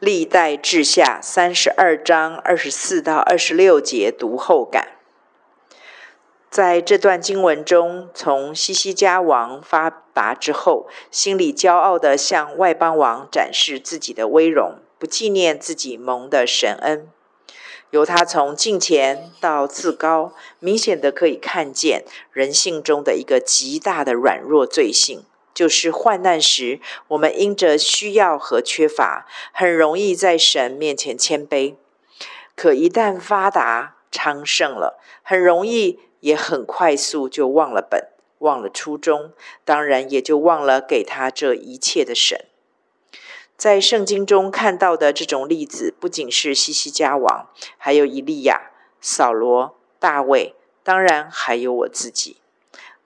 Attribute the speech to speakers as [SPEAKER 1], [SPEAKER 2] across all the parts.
[SPEAKER 1] 历代志下三十二章二十四到二十六节读后感。在这段经文中，从西西家王发达之后，心里骄傲地向外邦王展示自己的威荣，不纪念自己蒙的神恩。由他从敬虔到自高，明显的可以看见人性中的一个极大的软弱罪性。就是患难时，我们因着需要和缺乏，很容易在神面前谦卑；可一旦发达昌盛了，很容易也很快速就忘了本，忘了初衷，当然也就忘了给他这一切的神。在圣经中看到的这种例子，不仅是西西家王，还有以利亚、扫罗、大卫，当然还有我自己。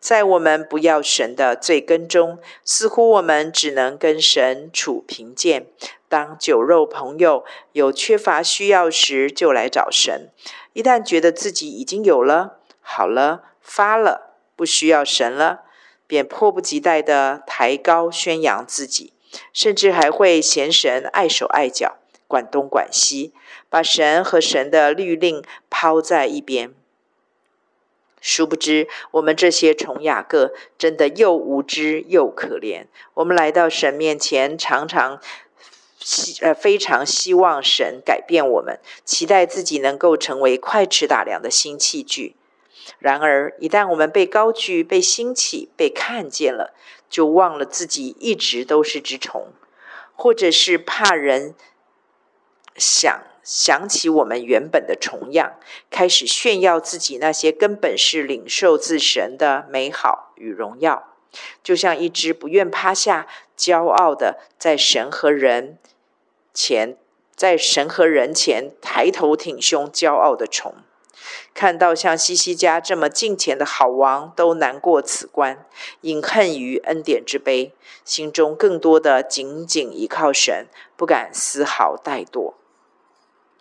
[SPEAKER 1] 在我们不要神的罪根中，似乎我们只能跟神处贫贱，当酒肉朋友，有缺乏需要时就来找神。一旦觉得自己已经有了、好了、发了，不需要神了，便迫不及待地抬高宣扬自己，甚至还会嫌神碍手碍脚，管东管西，把神和神的律令抛在一边。殊不知，我们这些虫雅各真的又无知又可怜。我们来到神面前，常常希呃非常希望神改变我们，期待自己能够成为快齿打粮的新器具。然而，一旦我们被高举、被兴起、被看见了，就忘了自己一直都是只虫，或者是怕人想。想起我们原本的虫样，开始炫耀自己那些根本是领受自神的美好与荣耀，就像一只不愿趴下、骄傲的在神和人前，在神和人前抬头挺胸、骄傲的虫。看到像西西家这么敬虔的好王都难过此关，饮恨于恩典之杯，心中更多的紧紧依靠神，不敢丝毫怠惰。